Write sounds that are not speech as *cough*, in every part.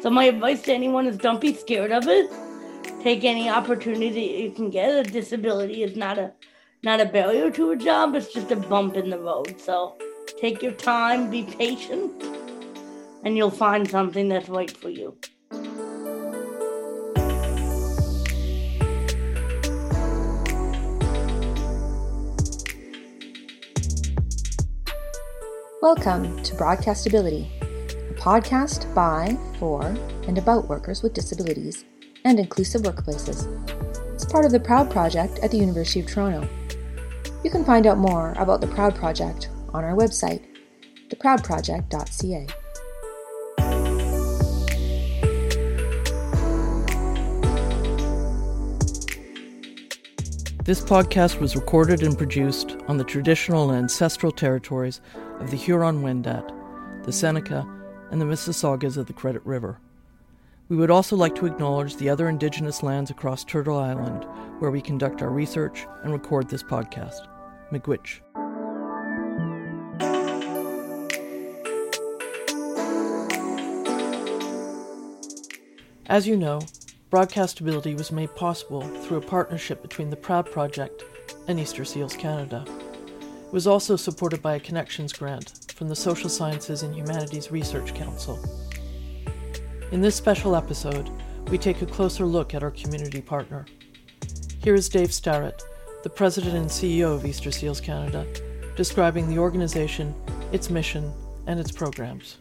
So my advice to anyone is don't be scared of it. Take any opportunity you can get. A disability is not a not a barrier to a job, it's just a bump in the road. So take your time, be patient, and you'll find something that's right for you. Welcome to Broadcastability, podcast by, for, and about workers with disabilities and inclusive workplaces. It's part of the Proud Project at the University of Toronto. You can find out more about the Proud Project on our website, theproudproject.ca. This podcast was recorded and produced on the traditional and ancestral territories of the Huron Wendat, the Seneca, and the Mississaugas of the Credit River. We would also like to acknowledge the other Indigenous lands across Turtle Island where we conduct our research and record this podcast. Miigwech. As you know, broadcastability was made possible through a partnership between the Proud Project and Easter Seals Canada. It was also supported by a Connections grant from the Social Sciences and Humanities Research Council. In this special episode, we take a closer look at our community partner. Here is Dave Starrett, the President and CEO of Easter Seals Canada, describing the organization, its mission, and its programs.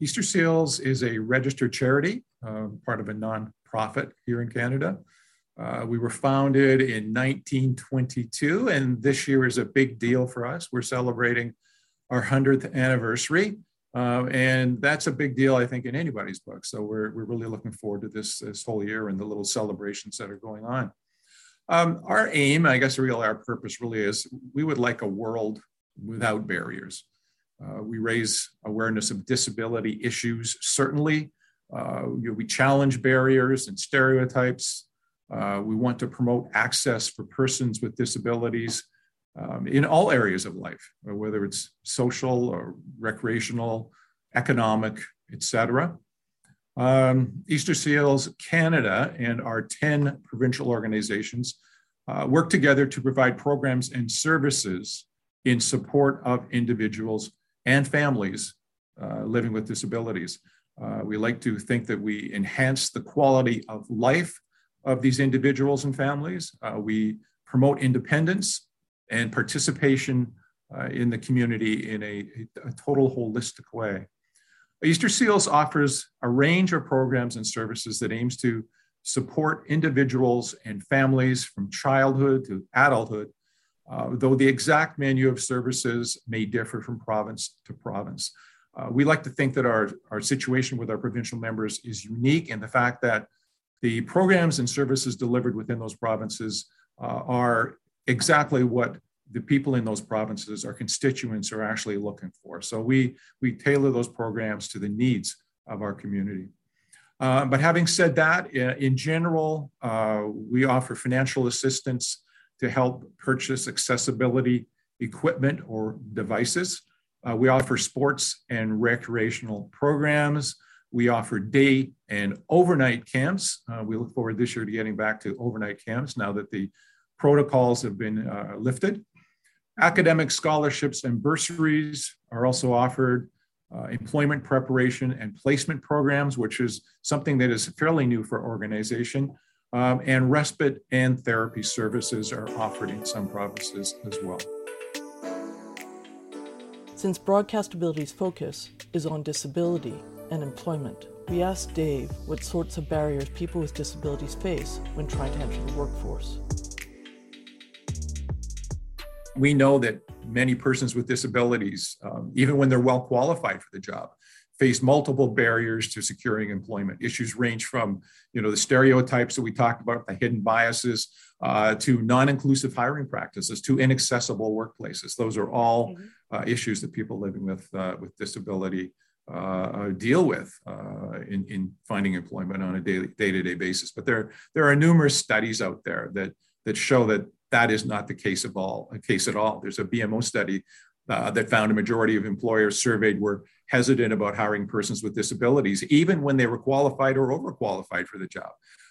Easter Seals is a registered charity, uh, part of a nonprofit here in Canada. Uh, we were founded in 1922, and this year is a big deal for us. We're celebrating our 100th anniversary, uh, and that's a big deal, I think, in anybody's book. So we're, we're really looking forward to this, this whole year and the little celebrations that are going on. Um, our aim, I guess, really our purpose really is we would like a world without barriers. Uh, we raise awareness of disability issues, certainly. Uh, you know, we challenge barriers and stereotypes. Uh, we want to promote access for persons with disabilities um, in all areas of life, whether it's social or recreational, economic, etc. Um, Easter Seals Canada and our 10 provincial organizations uh, work together to provide programs and services in support of individuals and families uh, living with disabilities. Uh, we like to think that we enhance the quality of life of these individuals and families. Uh, we promote independence and participation uh, in the community in a, a, total holistic way. Easter Seals offers a range of programs and services that aims to support individuals and families from childhood to adulthood, uh, though the exact menu of services may differ from province to province. Uh, we like to think that our, our situation with our provincial members is unique in the fact that the programs and services delivered within those provinces uh, are exactly what the people in those provinces, our constituents, are actually looking for. So we, we tailor those programs to the needs of our community. Uh, but having said that, in general, uh, we offer financial assistance to help purchase accessibility equipment or devices. Uh, we offer sports and recreational programs. We offer day and overnight camps. Uh, we look forward this year to getting back to overnight camps now that the protocols have been uh, lifted. Academic scholarships and bursaries are also offered. Uh, employment preparation and placement programs, which is something that is fairly new for organization. Um, and respite and therapy services are offered in some provinces as well. Since Broadcastability's focus is on disability and employment, we asked Dave what sorts of barriers people with disabilities face when trying to enter the workforce we know that many persons with disabilities, um, even when they're well qualified for the job, face multiple barriers to securing employment. Issues range from, you know, the stereotypes that we talked about, the hidden biases, uh, to non-inclusive hiring practices, to inaccessible workplaces. Those are all mm-hmm. uh, issues that people living with uh, with disability uh, uh, deal with uh, in, in finding employment on a daily day-to-day basis. But there there are numerous studies out there that that show that that is not the case of all case at all. There's a BMO study uh, that found a majority of employers surveyed were hesitant about hiring persons with disabilities, even when they were qualified or overqualified for the job,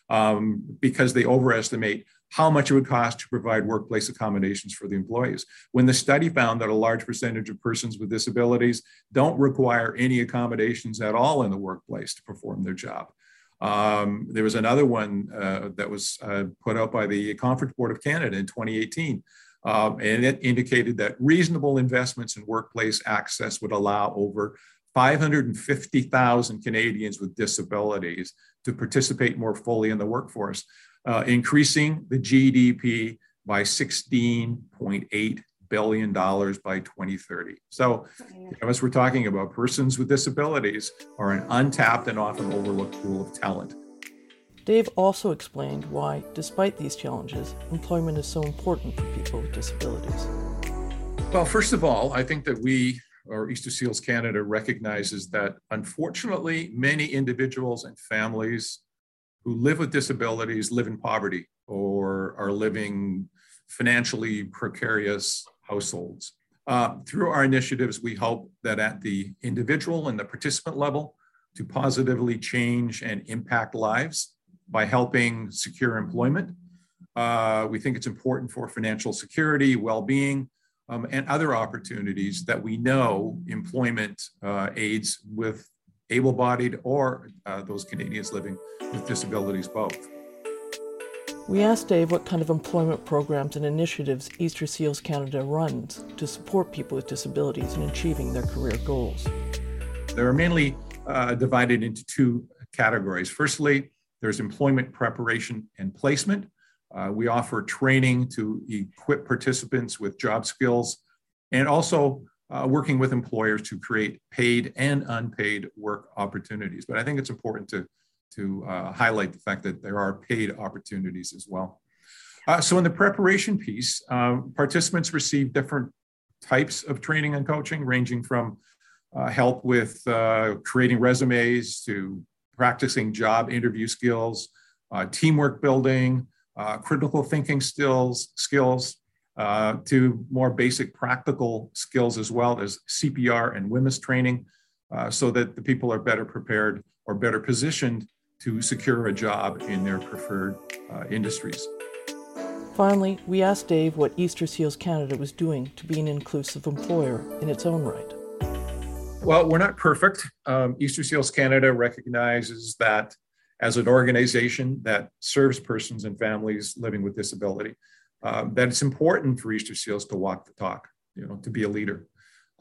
um, because they overestimate how much it would cost to provide workplace accommodations for the employees. When the study found that a large percentage of persons with disabilities don't require any accommodations at all in the workplace to perform their job. Um, there was another one uh, that was uh, put out by the Conference Board of Canada in 2018 um, and it indicated that reasonable investments in workplace access would allow over 550,000 Canadians with disabilities to participate more fully in the workforce, uh, increasing the GDP by 16.8 billion dollars by 2030. So, as we're talking about, persons with disabilities are an untapped and often overlooked pool of talent. Dave also explained why, despite these challenges, employment is so important for people with disabilities. Well, first of all, I think that we, or Easter Seals Canada, recognizes that unfortunately, many individuals and families who live with disabilities live in poverty or are living financially precarious households. Uh, through our initiatives, we hope that at the individual and the participant level, to positively change and impact lives by helping secure employment. Uh, we think it's important for financial security, well being, um, and other opportunities that we know employment uh, aids with able bodied or uh, those Canadians living with disabilities both. We asked Dave what kind of employment programs and initiatives Easter Seals Canada runs to support people with disabilities in achieving their career goals. They're mainly uh, divided into two categories. Firstly, there's employment preparation and placement. Uh, we offer training to equip participants with job skills and also uh, working with employers to create paid and unpaid work opportunities. But I think it's important to, to uh, highlight the fact that there are paid opportunities as well. Uh, so in the preparation piece, um, participants receive different types of training and coaching, ranging from uh, help with uh, creating resumes to practicing job interview skills, uh, teamwork building, uh, critical thinking skills, skills uh, to more basic practical skills as well as CPR and WHMIS training uh, so that the people are better prepared or better positioned to secure a job in their preferred uh, industries. Finally, we asked Dave what Easter Seals Canada was doing to be an inclusive employer in its own right. Well, we're not perfect. Um, Easter Seals Canada recognizes that as an organization that serves persons and families living with disability, uh, that it's important for Easter Seals to walk the talk, you know, to be a leader.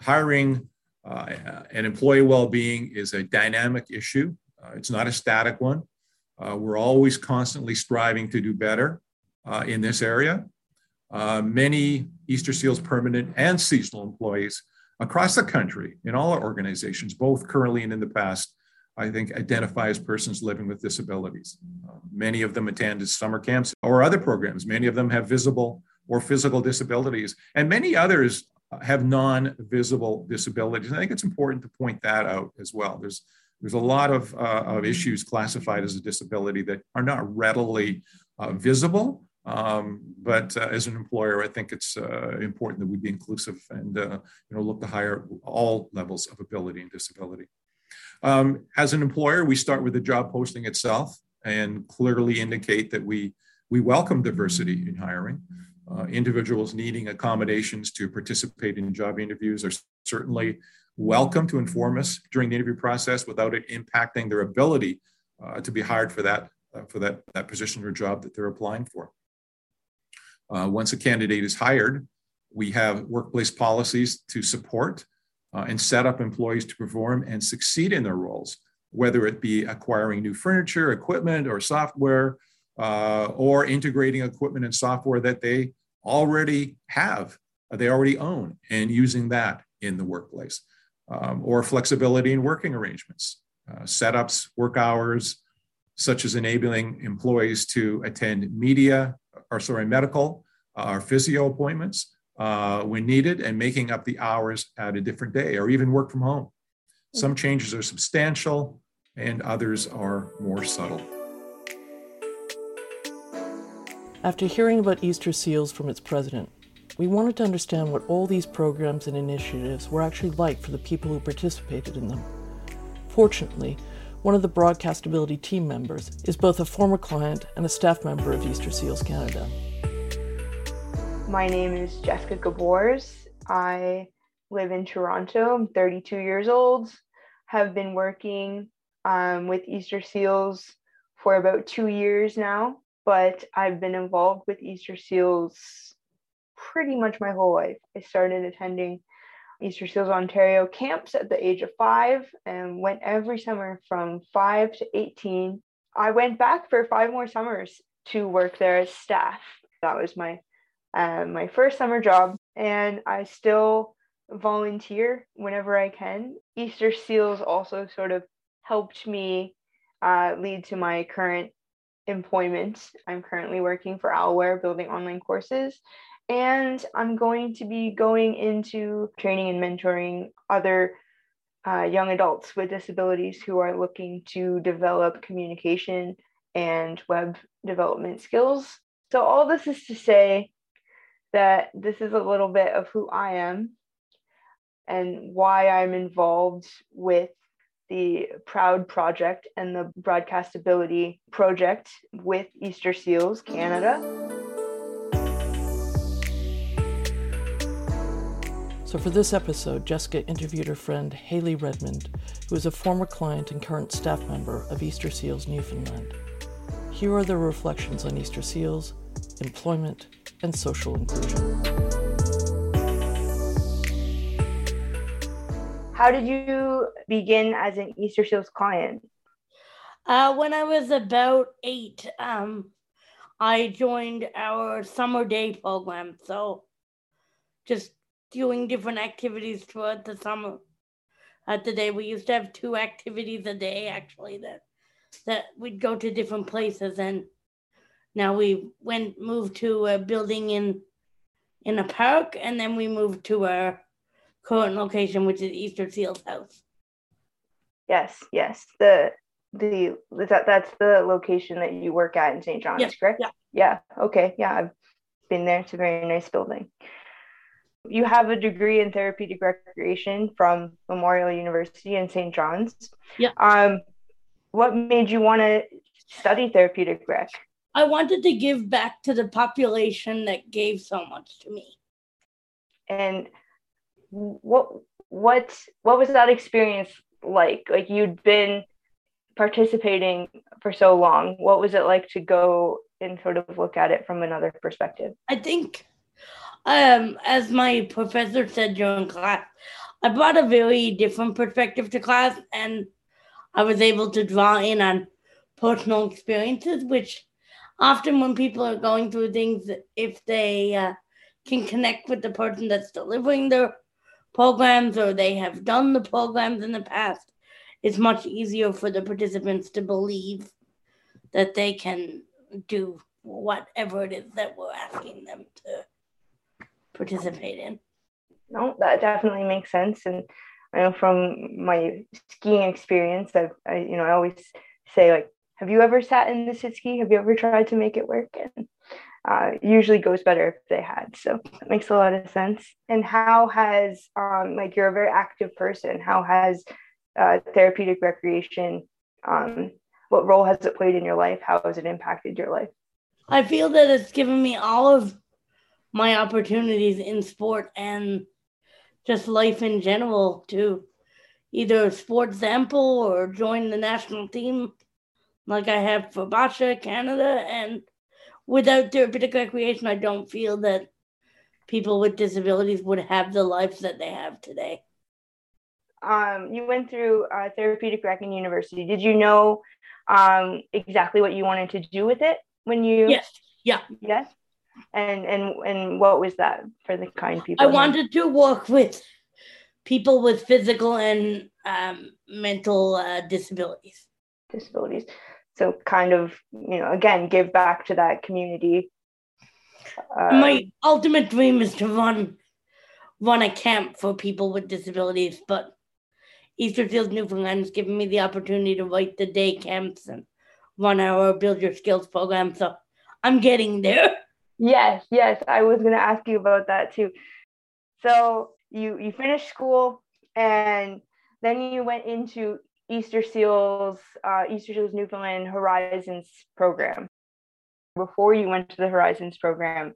Hiring uh, and employee well-being is a dynamic issue. Uh, it's not a static one. Uh, we're always constantly striving to do better uh, in this area. Many Easter Seals permanent and seasonal employees across the country in all our organizations, both currently and in the past, I think identify as persons living with disabilities. Uh, many of them attended summer camps or other programs. Many of them have visible or physical disabilities, and many others have non-visible disabilities. And I think it's important to point that out as well. There's there's a lot of, uh, of issues classified as a disability that are not readily uh, visible, um, but uh, as an employer, I think it's uh, important that we be inclusive and uh, you know look to hire all levels of ability and disability. Um, as an employer, we start with the job posting itself and clearly indicate that we we welcome diversity in hiring. Uh, individuals needing accommodations to participate in job interviews are certainly welcome to inform us during the interview process without it impacting their ability uh, to be hired for that uh, for that, that position or job that they're applying for. Uh, once a candidate is hired, we have workplace policies to support uh, and set up employees to perform and succeed in their roles, whether it be acquiring new furniture, equipment, or software, uh, or integrating equipment and software that they already have, uh, they already own, and using that in the workplace, um, or flexibility in working arrangements, uh, setups, work hours, such as enabling employees to attend media or sorry, medical uh, or physio appointments uh, when needed and making up the hours at a different day or even work from home. Some changes are substantial and others are more subtle. After hearing about Easter Seals from its president, we wanted to understand what all these programs and initiatives were actually like for the people who participated in them. Fortunately, one of the broadcastability team members is both a former client and a staff member of Easter Seals Canada. My name is Jessica Gabors. I live in Toronto. I'm 32 years old. Have been working um, with Easter Seals for about two years now, but I've been involved with Easter Seals pretty much my whole life. I started attending Easter Seals Ontario camps at the age of five and went every summer from five to 18. I went back for five more summers to work there as staff. That was my uh, my first summer job, and I still volunteer whenever I can. Easter Seals also sort of helped me uh, lead to my current employment. I'm currently working for Alware building online courses, and I'm going to be going into training and mentoring other uh, young adults with disabilities who are looking to develop communication and web development skills. So, all this is to say that this is a little bit of who I am and why I'm involved with the Proud Project and the Broadcastability Project with Easter Seals Canada. So, for this episode, Jessica interviewed her friend Haley Redmond, who is a former client and current staff member of Easter Seals Newfoundland. Here are their reflections on Easter Seals, employment, and social inclusion. How did you begin as an Easter Seals client? Uh, when I was about eight, um, I joined our summer day program. So just doing different activities throughout the summer. At the day, we used to have two activities a day actually that that we'd go to different places, and now we went moved to a building in in a park, and then we moved to our current location, which is Easter Seals House. Yes, yes. The the that that's the location that you work at in St. John's, Yeah, correct? yeah. Yeah. Okay. Yeah, I've been there. It's a very nice building. You have a degree in therapeutic recreation from Memorial University in St. John's. Yeah. Um, what made you want to study therapeutic rec? I wanted to give back to the population that gave so much to me. and what what what was that experience like? Like you'd been participating for so long. What was it like to go and sort of look at it from another perspective? I think, um, as my professor said during class, I brought a very different perspective to class, and I was able to draw in on personal experiences, which often when people are going through things, if they uh, can connect with the person that's delivering their programs or they have done the programs in the past, it's much easier for the participants to believe that they can do whatever it is that we're asking them to participate in. no that definitely makes sense and i know from my skiing experience i, I you know i always say like have you ever sat in the sit ski have you ever tried to make it work? And uh, usually goes better if they had. So that makes a lot of sense. And how has um, like you're a very active person. How has uh, therapeutic recreation um, what role has it played in your life? How has it impacted your life? I feel that it's given me all of my opportunities in sport and just life in general to either sport sample or join the national team like I have for Boccia, Canada. And without therapeutic recreation, I don't feel that people with disabilities would have the lives that they have today. um, you went through uh, therapeutic rec in university did you know um, exactly what you wanted to do with it when you Yes, yeah. yes and and and what was that for the kind people I wanted to work with people with physical and um, mental uh, disabilities. disabilities so kind of you know again give back to that community Um, My ultimate dream is to run run a camp for people with disabilities, but Easter Seals Newfoundland has given me the opportunity to write the day camps and run our Build Your Skills program. So I'm getting there. *laughs* Yes, yes, I was going to ask you about that too. So you you finished school and then you went into Easter Seals, uh, Easter Seals Newfoundland Horizons program. Before you went to the Horizons program,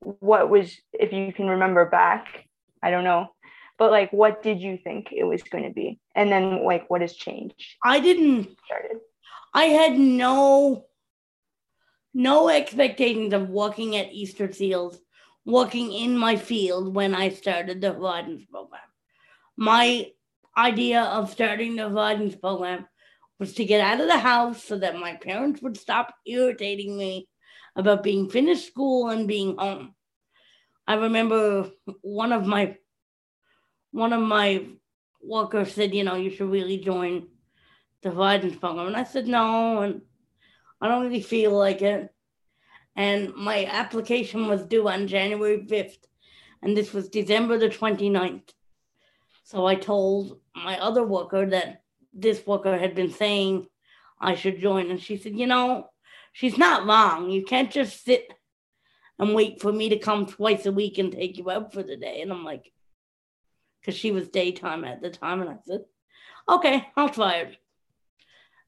what was, if you can remember back, I don't know, but like, what did you think it was going to be? And then, like, what has changed? I didn't. Started. I had no no expectations of working at Easter Seals, working in my field when I started the Horizons program. My idea of starting the Horizons program was to get out of the house so that my parents would stop irritating me about being finished school and being home. I remember one of my one of my workers said, you know, you should really join the Horizons program. And I said no, and I don't really feel like it. And my application was due on January 5th, and this was December the 29th. So I told my other worker that this worker had been saying I should join. And she said, You know, she's not wrong. You can't just sit and wait for me to come twice a week and take you out for the day. And I'm like, because she was daytime at the time. And I said, Okay, I'll try it.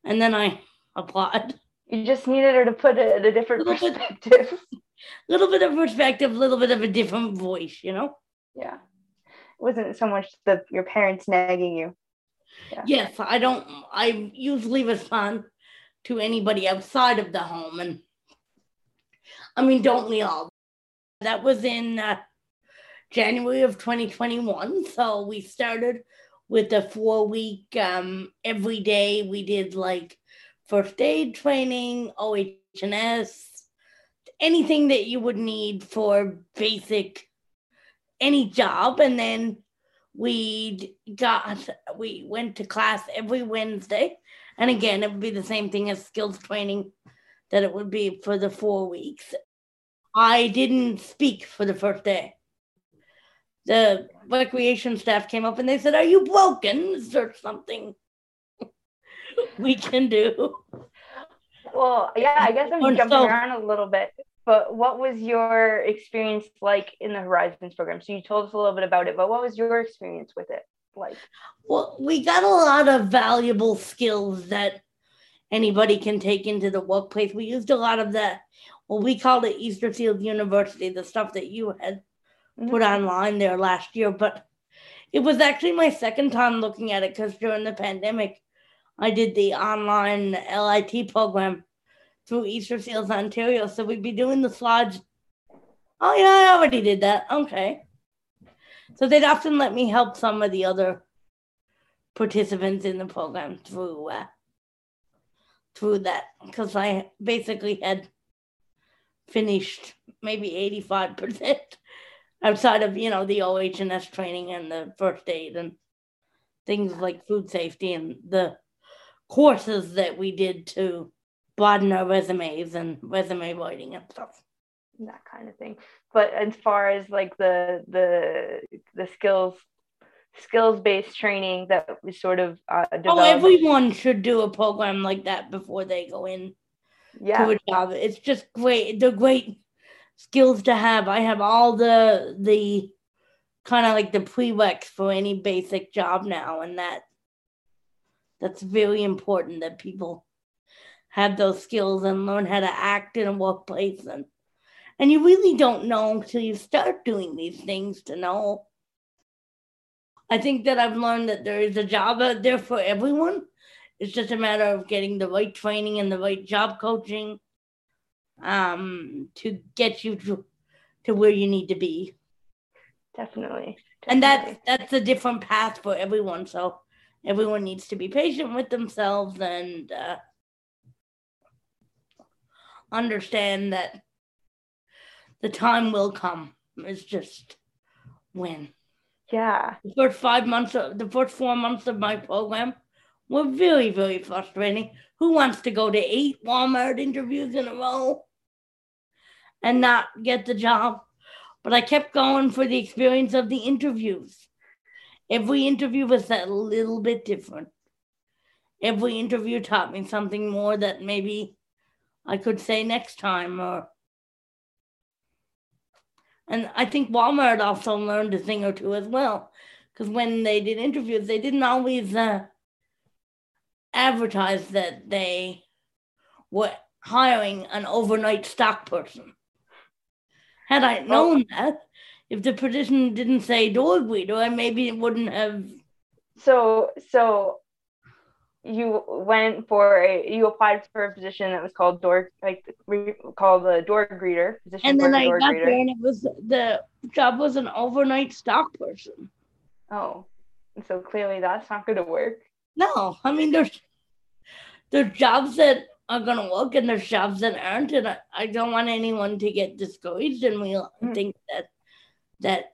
And then I *laughs* applied. You just needed her to put it in a different little perspective. A *laughs* little bit of perspective, a little bit of a different voice, you know? Yeah. Wasn't so much the your parents nagging you. Yeah. Yes, I don't I usually respond to anybody outside of the home and I mean, don't we all? That was in uh, January of 2021. So we started with a four week um, every day we did like first aid training OH&S anything that you would need for basic any job and then we got we went to class every wednesday and again it would be the same thing as skills training that it would be for the four weeks i didn't speak for the first day the recreation staff came up and they said, Are you broken? Is there something *laughs* we can do? Well, yeah, I guess I'm jumping so, around a little bit. But what was your experience like in the Horizons program? So you told us a little bit about it, but what was your experience with it like? Well, we got a lot of valuable skills that anybody can take into the workplace. We used a lot of that. Well, we called it Easter Seals University, the stuff that you had mm-hmm. put online there last year, but it was actually my second time looking at it because during the pandemic, I did the online LIT program through Easter Seals Ontario. So we'd be doing the slides. Oh, yeah, I already did that. Okay. So they'd often let me help some of the other participants in the program through uh, through that because I basically had finished maybe 85% *laughs* outside of you know the OH&S training and the first aid and things like food safety and the courses that we did to broaden our resumes and resume writing and stuff that kind of thing but as far as like the the the skills skills based training that was sort of uh, oh everyone should do a program like that before they go in yeah. to a job it's just great they're great skills to have. I have all the the kind of like the prereqs for any basic job now, and that that's very important that people have those skills and learn how to act in a workplace and and you really don't know until you start doing these things to know. I think that I've learned that there is a job out there for everyone. It's just a matter of getting the right training and the right job coaching um, to get you to, to where you need to be. Definitely, definitely. And that's that's a different path for everyone. So everyone needs to be patient with themselves and uh, understand that the time will come. It's just when. Yeah. The first five months, of, the first four months of my program were very, very frustrating. Who wants to go to eight Walmart interviews in a row? and not get the job. But I kept going for the experience of the interviews. Every interview was a little bit different. Every interview taught me something more that maybe I could say next time or And I think Walmart also learned a thing or two as well. Because when they did interviews, they didn't always uh, advertise that they were hiring an overnight stock person. Had I known that, if the position didn't say door greeter, I maybe wouldn't have. So, so you went for a, you applied for a position that was called door, like we called the door greeter position. And then I got greeter. there, and it was the job was an overnight stock person. Oh, so clearly that's not going to work. No, I mean there's there's jobs that are gonna work and there's jobs that aren't, and I, I don't want anyone to get discouraged and we Mm. think that that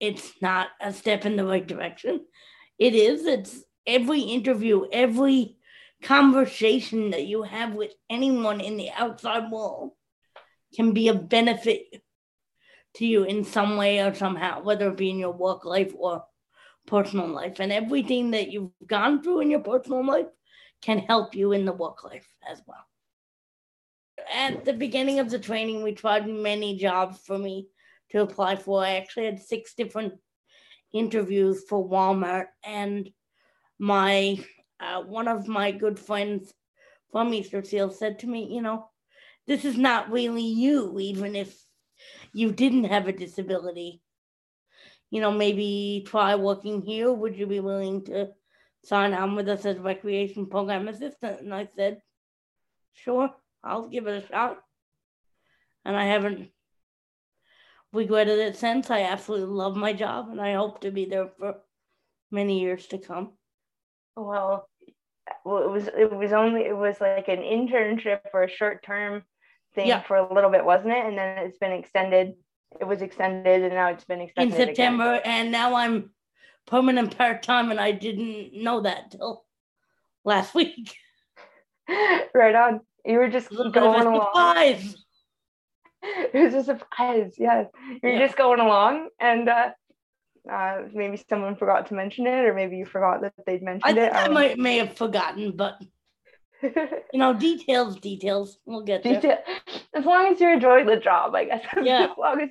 it's not a step in the right direction. It is. It's every interview, every conversation that you have with anyone in the outside world can be a benefit to you in some way or somehow, whether it be in your work life or personal life. And everything that you've gone through in your personal life can help you in the work life as well. At the beginning of the training, we tried many jobs for me to apply for. I actually had six different interviews for Walmart, and my uh, one of my good friends from Easter Seal said to me, "You know, this is not really you, even if you didn't have a disability. You know, maybe try working here. Would you be willing to sign on with us as recreation program assistant?" And I said, "Sure, I'll give it a shot." And I haven't regretted it since. I absolutely love my job, and I hope to be there for many years to come. Well, well, it was it was only it was like an internship or a short term thing Yeah. for a little bit, wasn't it? And then it's been extended. It was extended, and now it's been in extended again. September, and now I'm permanent part time, and I didn't know that till last *laughs* week. right on. You were just A little bit of going along. surprise. *laughs* It was a surprise. Yes, you're Yeah. just going along, and uh, uh, maybe someone forgot to mention it, or maybe you forgot that they'd I mentioned think it. I Um, might may have forgotten, but *laughs* you know, details, details. We'll get there. detail- as long as you're enjoying the job, I guess. *laughs* Yeah. as long as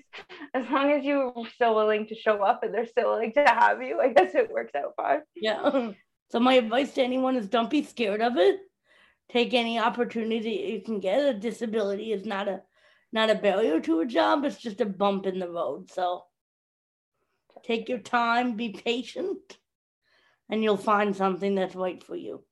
as long as you're still willing to show up and they're still willing to have you, I guess it works out fine. Yeah. *laughs* So my advice to anyone is don't be scared of it. Take any opportunity you can get. A disability is not a not a barrier to a job. It's just a bump in the road. So take your time, be patient, and you'll find something that's right for you.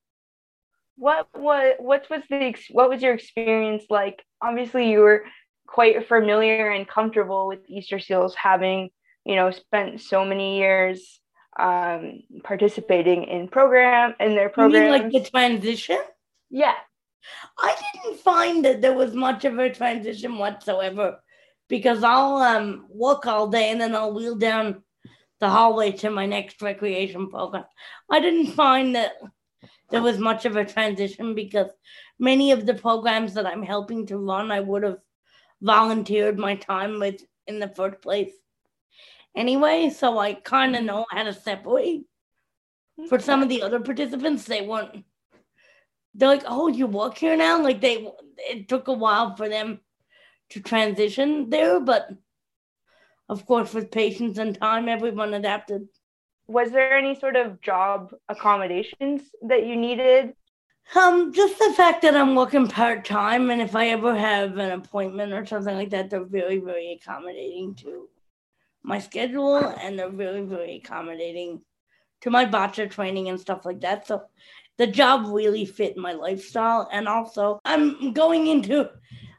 What what what was the what was your experience like? Obviously, you were quite familiar and comfortable with Easter Seals, having you know spent so many years um, participating in program in their program. like the transition? yeah, I didn't find that there was much of a transition whatsoever because I'll um, work all day and then I'll wheel down the hallway to my next recreation program. I didn't find that there was much of a transition because many of the programs that I'm helping to run, I would have volunteered my time with in the first place anyway. So I kind of mm-hmm. know how to separate. For some of the other participants, they weren't they're like, "Oh, you work here now?" Like they, it took a while for them to transition there, but of course, with patience and time, everyone adapted. was there any sort of job accommodations that you needed? Um, just the fact that I'm working part time, and if I ever have an appointment or something like that, they're very, very accommodating to my schedule, and they're very, very accommodating to my bocce training and stuff like that. So the job really fit my lifestyle, and also I'm going into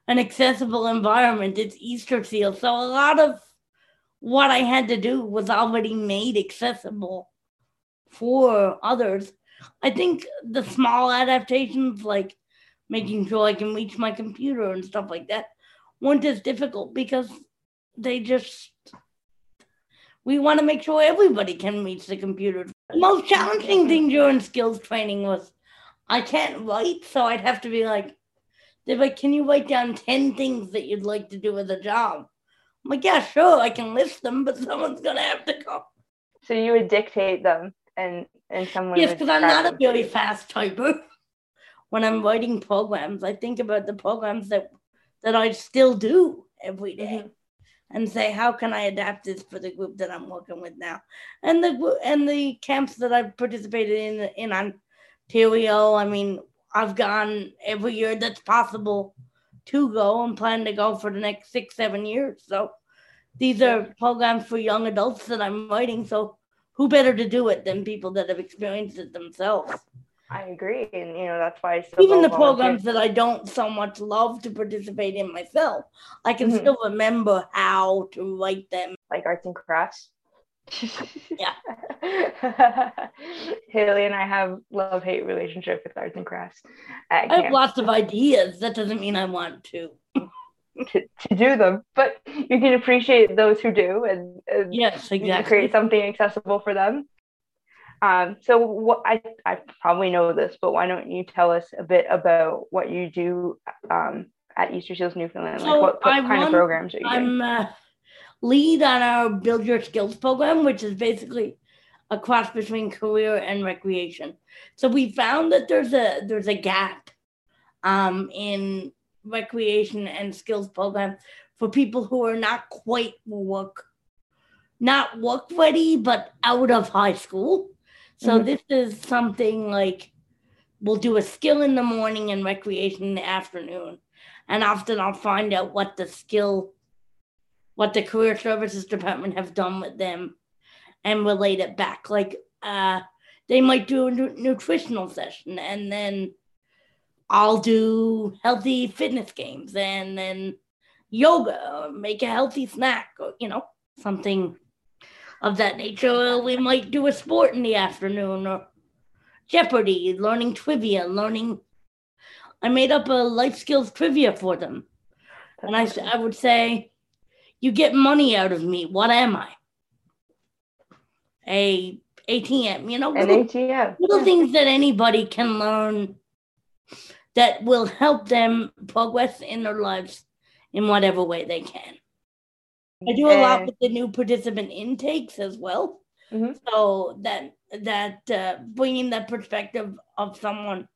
an accessible environment. It's Easter Seal, so a lot of what I had to do was already made accessible for others. I think the small adaptations, like making sure I can reach my computer and stuff like that, weren't as difficult because they just we want to make sure everybody can reach the computer. The most challenging thing during skills training was I can't write, so I'd have to be like, they're like, can you write down 10 things that you'd like to do as a job? I'm like, yeah, sure, I can list them, but someone's gonna have to come. So you would dictate them, and and someone. Yes, because I'm not a them to very you. fast typer. *laughs* When I'm writing programs, I think about the programs that that I still do every day. And say how can I adapt this for the group that I'm working with now, and the and the camps that I've participated in in Ontario. I mean, I've gone every year that's possible to go and plan to go for the next six seven years. So these are programs for young adults that I'm writing. So who better to do it than people that have experienced it themselves? I agree, and you know that's why even the programs that I don't so much love to participate in myself, I can mm-hmm. still remember how to write them, like arts and crafts. Yeah, *laughs* Haley and I have love hate relationship with arts and crafts. I have lots of ideas. That doesn't mean I want to. *laughs* to, to do them, but you can appreciate those who do and, and yes, exactly. create something accessible for them. Um, so what I, I probably know this, but why don't you tell us a bit about what you do um, at Easter Seals Newfoundland? So like what, what kind of programs are you I'm doing? Uh, lead on our Build Your Skills program, which is basically a cross between career and recreation. So we found that there's a there's a gap um, in recreation and skills program for people who are not quite work not work ready but out of high school so mm-hmm. this is something like we'll do a skill in the morning and recreation in the afternoon. And often I'll find out what the skill, what the career services department have done with them and relate it back. Like uh, they might do a nu- nutritional session and then I'll do healthy fitness games and then yoga make a healthy snack or, you know, something of that nature. We might do a sport in the afternoon or Jeopardy, learning trivia, learning. I made up a life skills trivia for them. And I, I would say, you get money out of me. What am I? A ATM, you know, little, An ATM. little things that anybody can learn that will help them progress in their lives in whatever way they can. I do a lot with the new participant intakes as well. Mm-hmm. So that that uh, bringing that perspective of someone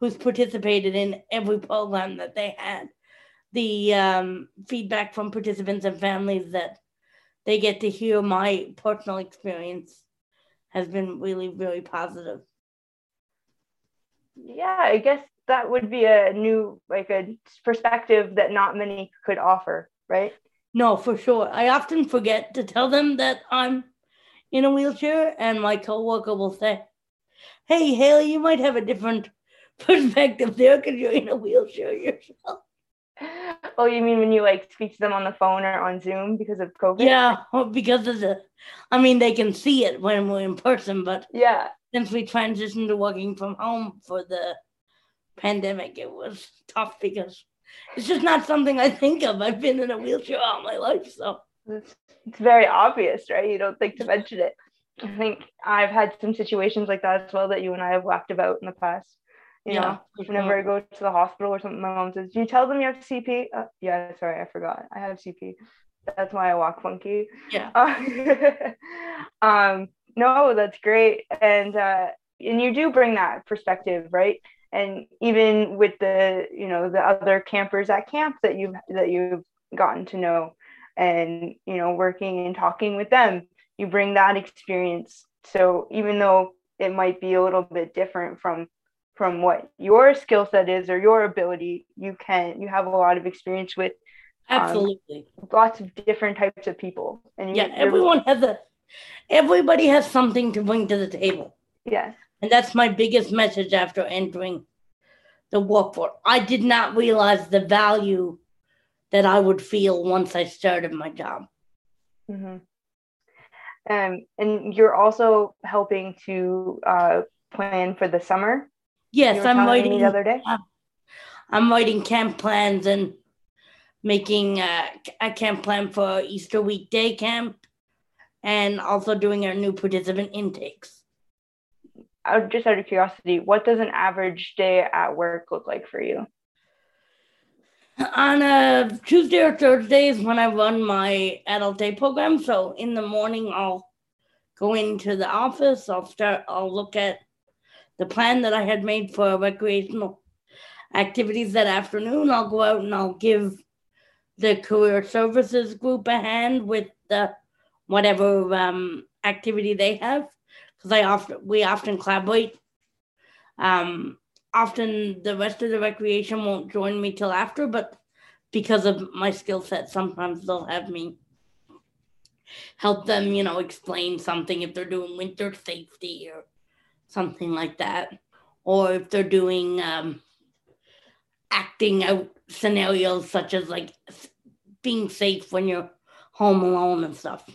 who's participated in every program that they had, the um, feedback from participants and families that they get to hear my personal experience has been really really positive. Yeah, I guess that would be a new like a perspective that not many could offer, right? No, for sure. I often forget to tell them that I'm in a wheelchair, and my coworker will say, Hey, Haley, you might have a different *laughs* perspective there because you're in a wheelchair yourself. Oh, you mean when you like speak to them on the phone or on Zoom because of COVID? Yeah, because of the, I mean, they can see it when we're in person, but yeah, since we transitioned to working from home for the pandemic, it was tough because it's just not something I think of. I've been in a wheelchair all my life, so it's, it's very obvious, right? You don't think to mention it. I think I've had some situations like that as well that you and I have laughed about in the past. You yeah, know, whenever sure. I go to the hospital or something, my mom says, "Do you tell them you have CP?" Uh, yeah, sorry, I forgot. I have CP. That's why I walk funky. Yeah. Uh, *laughs* um. No, that's great, and uh, and you do bring that perspective, right? and even with the you know the other campers at camp that you that you've gotten to know and you know working and talking with them you bring that experience so even though it might be a little bit different from from what your skill set is or your ability you can you have a lot of experience with um, absolutely um, lots of different types of people and yeah everyone has a everybody has something to bring to the table yes and that's my biggest message after entering the workforce. I did not realize the value that I would feel once I started my job. Mm-hmm. Um, and you're also helping to uh, plan for the summer. Yes, I'm writing the other day. Uh, I'm writing camp plans and making uh, a camp plan for Easter weekday camp, and also doing our new participant intakes I just out of curiosity, what does an average day at work look like for you? On a Tuesday or Thursday is when I run my adult day program. So in the morning, I'll go into the office. I'll start. I'll look at the plan that I had made for recreational activities that afternoon. I'll go out and I'll give the career services group a hand with the whatever um, activity they have because I often we often collaborate. Um, often the rest of the recreation won't join me till after, but because of my skill set, sometimes they'll have me help them, you know, explain something if they're doing winter safety or something like that, or if they're doing um, acting out scenarios such as like being safe when you're home alone and stuff.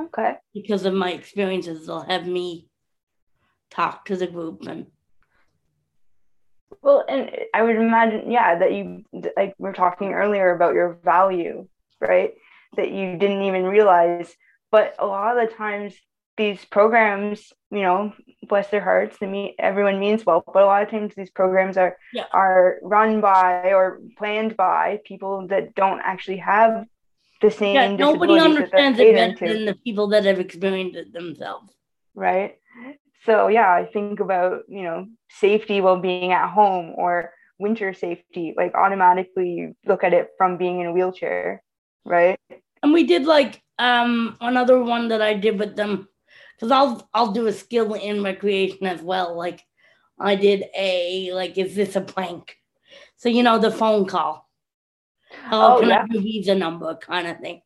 Okay. Because of my experiences, they'll have me talk to the group and well, and I would imagine, yeah, that you like we are talking earlier about your value, right? That you didn't even realize. But a lot of the times, these programs, you know, bless their hearts, they mean everyone means well, but a lot of times these programs are yeah. are run by or planned by people that don't actually have the same. Yeah, nobody understands it better than the people that have experienced it themselves. Right. So yeah, I think about you know safety while being at home or winter safety. Like automatically, you look at it from being in a wheelchair, right? And we did like um another one that I did with them because I'll I'll do a skill in recreation as well. Like I did a like is this a prank? So you know the phone call. Hello, oh, can yeah. I give visa number kind of thing?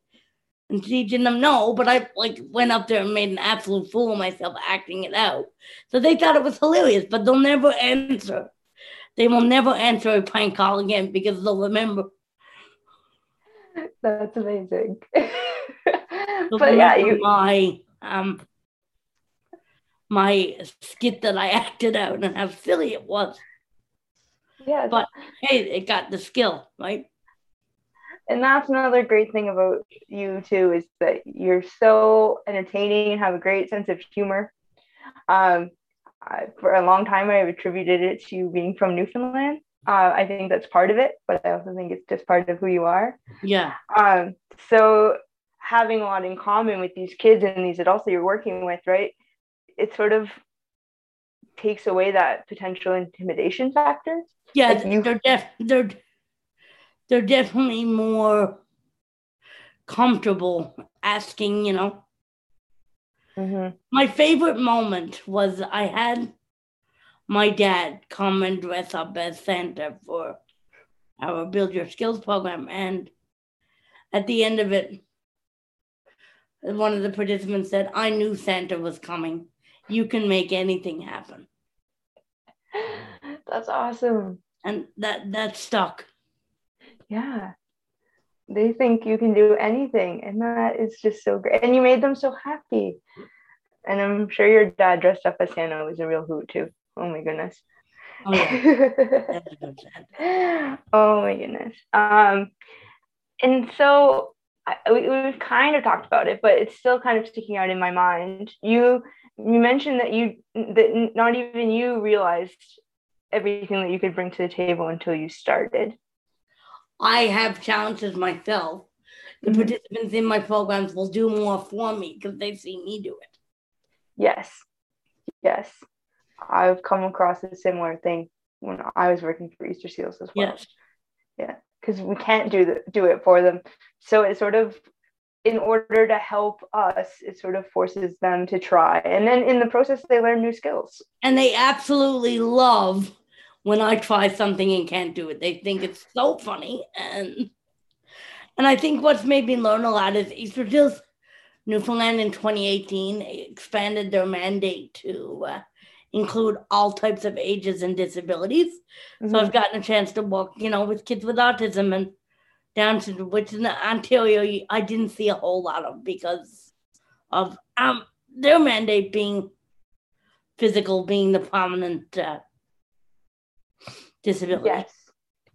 And teaching them no, but I like went up there and made an absolute fool of myself acting it out. So they thought it was hilarious, but they'll never answer. They will never answer a prank call again because they'll remember. That's amazing. *laughs* but yeah, you my um my skit that I *laughs* acted out and how silly it was. Yeah. But hey, it got the skill, right? And that's another great thing about you too is that you're so entertaining and have a great sense of humor. Um, I, for a long time, I've attributed it to you being from Newfoundland. Uh, I think that's part of it, but I also think it's just part of who you are. Yeah. Um, so having a lot in common with these kids and these adults that you're working with, right? It sort of takes away that potential intimidation factor. Yeah, like you, they're def- they're they're definitely more comfortable asking. You know, mm-hmm. my favorite moment was I had my dad come and dress up as Santa for our Build Your Skills program, and at the end of it, one of the participants said, "I knew Santa was coming." You can make anything happen. *laughs* That's awesome. And that that stuck. Yeah. They think you can do anything and that is just so great. And you made them so happy. And I'm sure your dad dressed up as Santa was a real hoot too. Oh my goodness. Oh, yeah. *laughs* oh my goodness. Um and so I, we, we've kind of talked about it, but it's still kind of sticking out in my mind. You you mentioned that you that not even you realized everything that you could bring to the table until you started. I have challenges myself. The mm-hmm. participants in my programs will do more for me because they see me do it. Yes. Yes. I've come across a similar thing when I was working for Easter Seals as well. Yes. Yeah. Because we can't do the, do it for them. So it sort of in order to help us, it sort of forces them to try. And then in the process, they learn new skills. And they absolutely love when I try something and can't do it. They think it's so funny. And and I think what's made me learn a lot is Easter Seals Newfoundland in 2018 expanded their mandate to uh, include all types of ages and disabilities. Mm-hmm. So I've gotten a chance to work, you know, with kids with autism and down to which in Ontario I didn't see a whole lot of because of um their mandate being physical being the prominent uh, disability. Yes,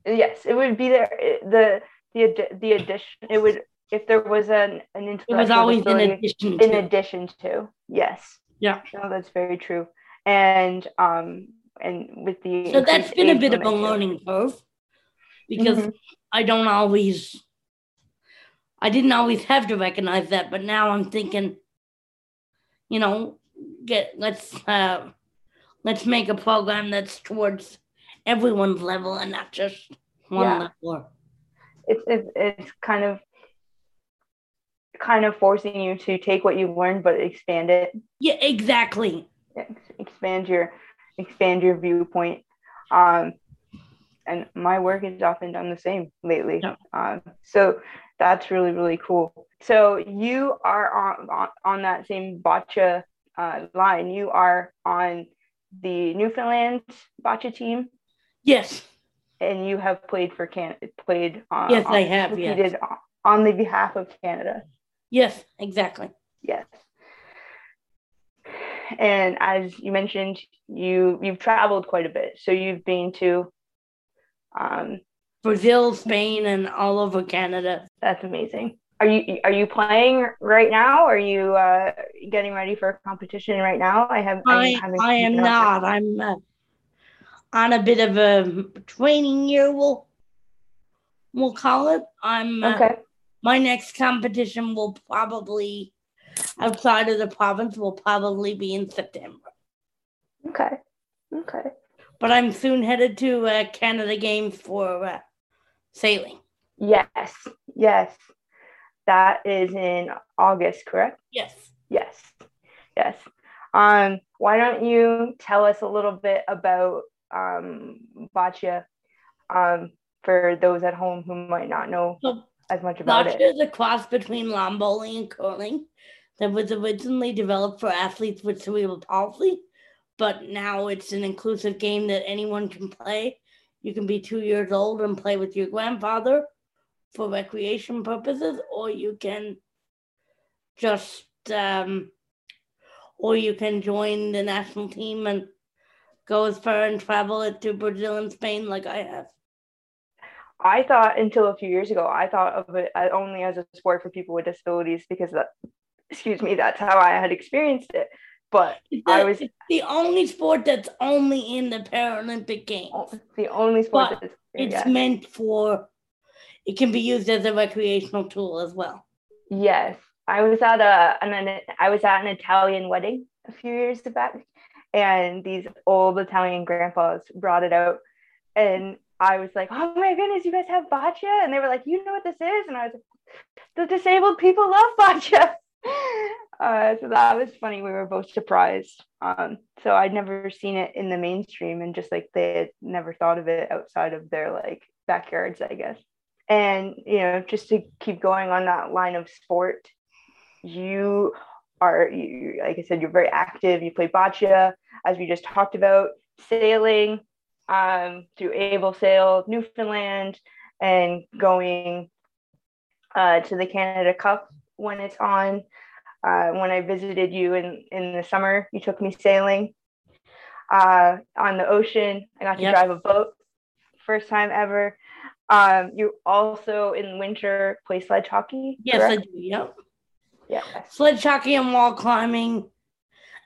yes, it would be there. The the the addition it would if there was an an intellectual it was always in addition to. in addition to yes yeah no that's very true and um and with the so that's been a bit of a learning curve because mm-hmm. I don't always, I didn't always have to recognize that, but now I'm thinking, you know, get let's uh, let's make a program that's towards everyone's level and not just one yeah. level. it's it's, it's kind of kind of forcing you to take what you've learned but expand it Yeah, exactly. expand your expand your viewpoint um and my work has often done the same lately Yeah. um so that's really really cool so you are on on, on that same Boccia uh, line you are on the newfoundland Boccia team Yes. and you have played for can played uh, Yes, on, I have, yes. on the behalf of canada Yes, exactly. Yes. And as you mentioned, you you've traveled quite a bit. So you've been to um Brazil, Spain, and all over Canada. that's amazing. Are you are you playing right now? Are you uh getting ready for a competition right now? I have I, I am not. I'm uh, on a bit of a training year. We'll we'll call it. I'm uh, Okay. my next competition will probably outside of the province will probably be in September. Okay. Okay. But I'm soon headed to uh, Canada Games for uh, sailing. Yes. Yes. That is in August, correct? Yes. Yes. Yes. Um, why don't you tell us a little bit about um, Boccia um, for those at home who might not know So as much about it? is a cross between lawn bowling and curling that was originally developed for athletes with cerebral palsy, but now it's an inclusive game that anyone can play. You can be two years old and play with your grandfather for recreation purposes, or you can just, um, or you can join the national team and go as far and travel it to Brazil and Spain like I have. I thought until a few years ago, I thought of it only as a sport for people with disabilities because that, excuse me, that's how I had experienced it. But It's I the- was- the only sport that's only in the Paralympic Games. it's the only sport But that's It's meant for, it can be used as a recreational tool as well. Yes, I was at a an, I was at an Italian wedding a few years back, and these old Italian grandpas brought it out, and I was like, "Oh my goodness, you guys have bocce?" And they were like, "You know what this is?" And I was like, "The disabled people love bocce." *laughs* Uh, so that was funny. We were both surprised. Um, so I'd never seen it in the mainstream, and just like they had never thought of it outside of their like backyards, I guess and you know just to keep going on that line of sport you are you like i said you're very active you play Boccia as we just talked about sailing um, through able sail newfoundland and going uh, to the canada cup when it's on uh, when i visited you in in the summer you took me sailing uh, on the ocean i got to Yep. drive a boat first time ever um, you also in winter play sledge hockey. Yes, I correct? do. Yep. Yeah. Sledge hockey and wall climbing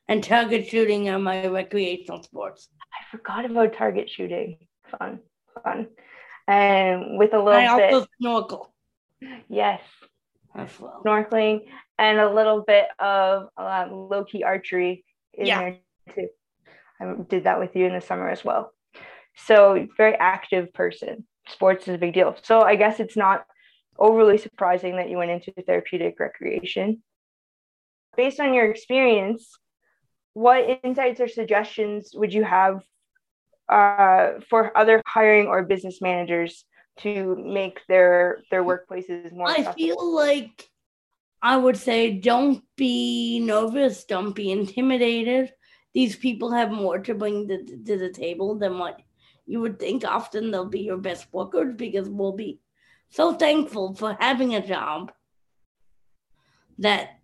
and target shooting are my recreational sports. I forgot about target shooting. Fun, fun. And with a little I bit, also snorkel yes, well. snorkeling and a little bit of uh, low key archery in Yeah. there too. I did that with you in the summer as well. So very active person. Sports is a big deal. So I guess it's not overly surprising that you went into therapeutic recreation. Based on your experience, what insights or suggestions would you have uh, for other hiring or business managers to make their their workplaces more I feel like I would say don't be nervous, don't be intimidated. These people have more to bring to, to the table than what you would think. Often they'll be your best workers because we'll be so thankful for having a job that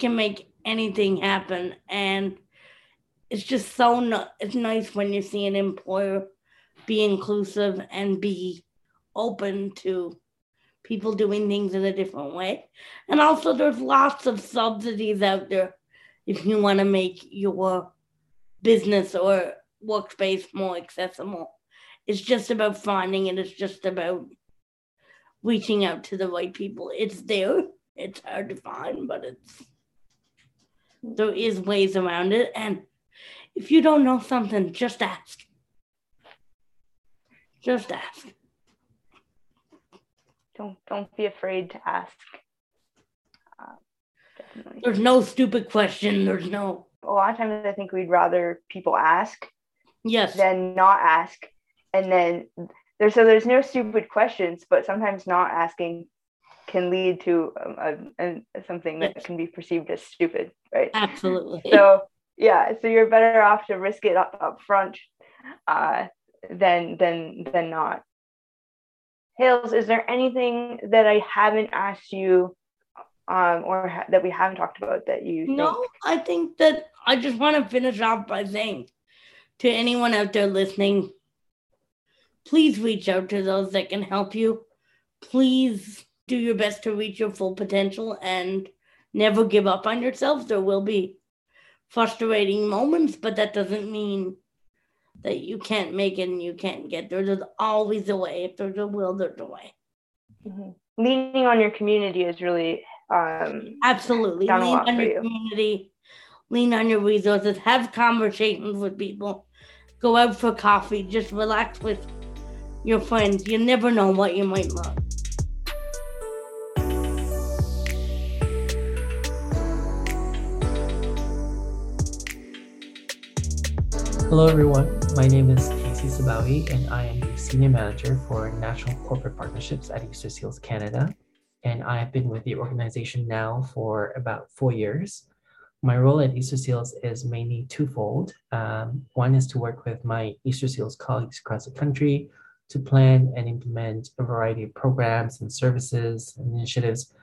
can make anything happen. And it's just so no, it's nice when you see an employer be inclusive and be open to people doing things in a different way. And also, there's lots of subsidies out there if you want to make your business or workspace more accessible. It's just about finding it, it's just about reaching out to the right people. It's there, it's hard to find, but it's there is ways around it. And if you don't know something, just ask. Just ask. Don't don't be afraid to ask. Uh, definitely. There's no stupid question. There's no. A lot of times, I think we'd rather people ask, yes, than not ask, and then there's so there's no stupid questions, but sometimes not asking can lead to um, a, a, something that yes. can be perceived as stupid, right? Absolutely. So yeah, so you're better off to risk it up, up front uh, than than than not. Hales, is there anything that I haven't asked you um, or ha- that we haven't talked about that you No, think? I think that I just want to finish off by saying to anyone out there listening, please reach out to those that can help you. Please do your best to reach your full potential and never give up on yourself. There will be frustrating moments, but that doesn't mean that you can't make it and you can't get there. There's always a way. If there's a will, there's a way. Mm-hmm. Leaning on your community is really um, absolutely lean on your you. community, lean on your resources, have conversations with people, go out for coffee, just relax with your friends. You never know what you might learn. Hello, everyone. My name is Casey Sabawi, and I am the Senior Manager for National Corporate Partnerships at Easter Seals Canada. And I have been with the organization now for about four years. My role at Easter Seals is mainly twofold. Um, one is to work with my Easter Seals colleagues across the country to plan and implement a variety of programs and services and initiatives,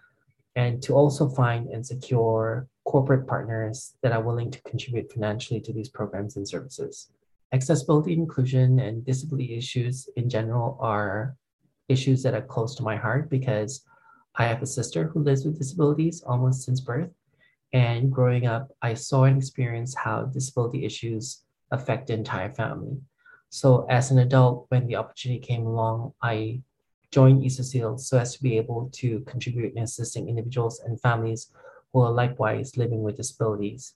and to also find and secure corporate partners that are willing to contribute financially to these programs and services. Accessibility, inclusion, and disability issues in general are issues that are close to my heart because I have a sister who lives with disabilities almost since birth. And growing up, I saw and experienced how disability issues affect the entire family. So, as an adult, when the opportunity came along, I joined Seals so as to be able to contribute in assisting individuals and families who are likewise living with disabilities.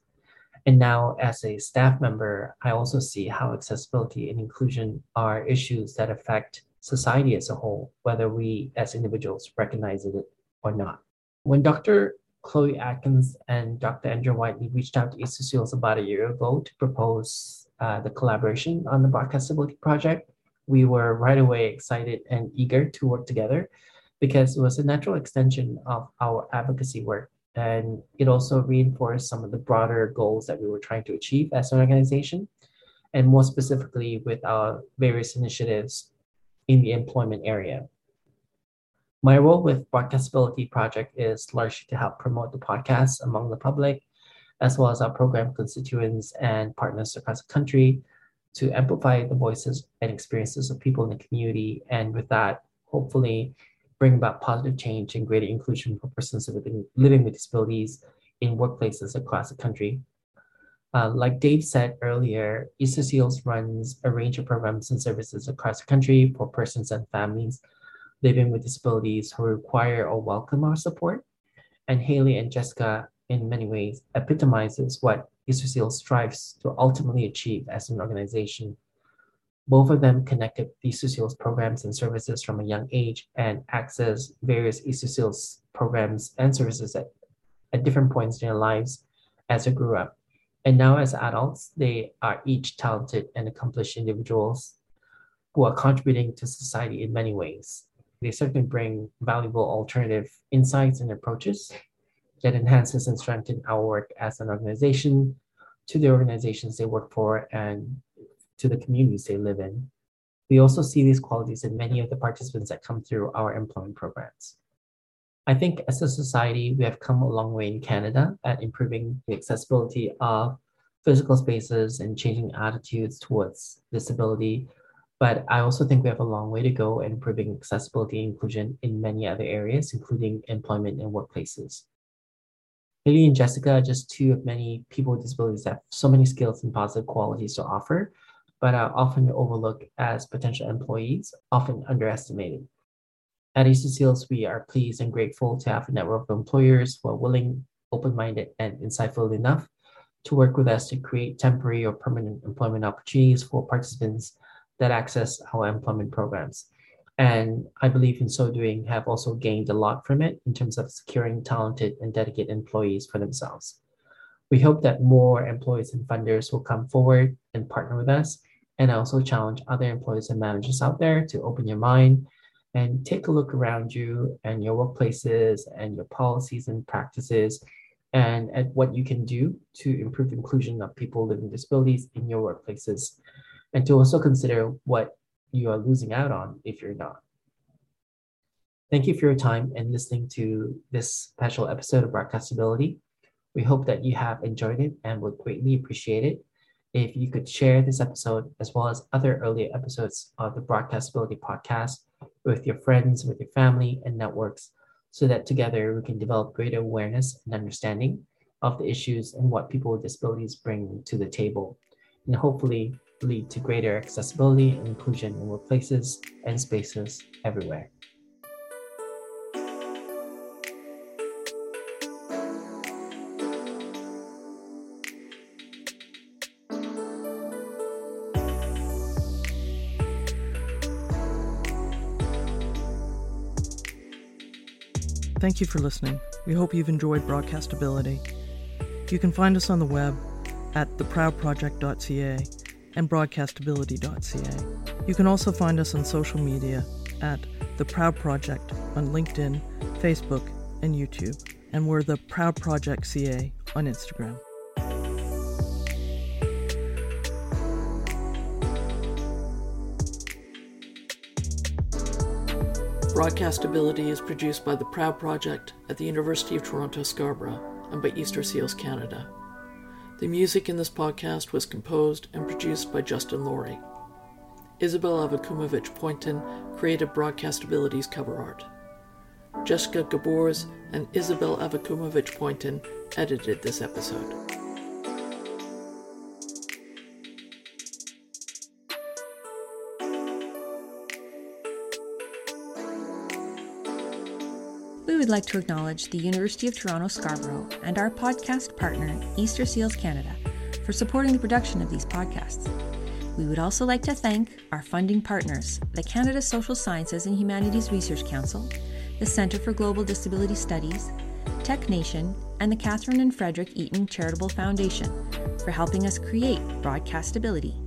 And now, as a staff member, I also see how accessibility and inclusion are issues that affect society as a whole, whether we as individuals recognize it or not. When Dr. Chloe Atkins and Dr. Andrew Whiteley reached out to Easter Seals about a year ago to propose uh, the collaboration on the Broadcastability Project, we were right away excited and eager to work together because it was a natural extension of our advocacy work and it also reinforced some of the broader goals that we were trying to achieve as an organization, and more specifically with our various initiatives in the employment area. My role with Broadcastability Project is largely to help promote the podcast among the public, as well as our program constituents and partners across the country to amplify the voices and experiences of people in the community. And with that, hopefully bring about positive change and greater inclusion for persons living, with disabilities in workplaces across the country. Uh, like Dave said earlier, Easter Seals runs a range of programs and services across the country for persons and families living with disabilities who require or welcome our support. And Haley and Jessica, in many ways, epitomizes what Easter Seals strives to ultimately achieve as an organization both of them connected Seals programs and services from a young age and access various Easter programs and services at, at different points in their lives as they grew up. And now, as adults, they are each talented and accomplished individuals who are contributing to society in many ways. They certainly bring valuable alternative insights and approaches that enhances and strengthen our work as an organization to the organizations they work for and to the communities they live in. We also see these qualities in many of the participants that come through our employment programs. I think as a society, we have come a long way in Canada at improving the accessibility of physical spaces and changing attitudes towards disability. But I also think we have a long way to go in improving accessibility and inclusion in many other areas, including employment and workplaces. Haley and Jessica are just two of many people with disabilities that have so many skills and positive qualities to offer but are often overlooked as potential employees, often underestimated. At Easter Seals, we are pleased and grateful to have a network of employers who are willing, open minded, and insightful enough to work with us to create temporary or permanent employment opportunities for participants that access our employment programs. And I believe in so doing have also gained a lot from it in terms of securing talented and dedicated employees for themselves. We hope that more employees and funders will come forward and partner with us and I also challenge other employees and managers out there to open your mind and take a look around you and your workplaces and your policies and practices and at what you can do to improve inclusion of people living with disabilities in your workplaces and to also consider what you are losing out on if you're not. Thank you for your time and listening to this special episode of Broadcastability. We hope that you have enjoyed it and would greatly appreciate it if you could share this episode as well as other earlier episodes of the Broadcastability podcast with your friends, with your family, and networks so that together we can develop greater awareness and understanding of the issues and what people with disabilities bring to the table, and hopefully lead to greater accessibility and inclusion in workplaces and spaces everywhere. Thank you for listening. We hope you've enjoyed Broadcastability. You can find us on the web at theproudproject.ca and broadcastability.ca. You can also find us on social media at The Proud Project on LinkedIn, Facebook, and YouTube, and we're The Proud Project CA on Instagram. Broadcastability is produced by the Proud Project at the University of Toronto Scarborough and by Easter Seals Canada. The music in this podcast was composed and produced by Justin Laurie. Isabel Avakumovich Poynton created Broadcastability's cover art. Jessica Gabors and Isabel Avakumovich Poynton edited this episode. We would like to acknowledge the University of Toronto Scarborough and our podcast partner, Easter Seals Canada, for supporting the production of these podcasts. We would also like to thank our funding partners, the Canada Social Sciences and Humanities Research Council, the Centre for Global Disability Studies, Tech Nation, and the Catherine and Frederick Eaton Charitable Foundation for helping us create broadcastability.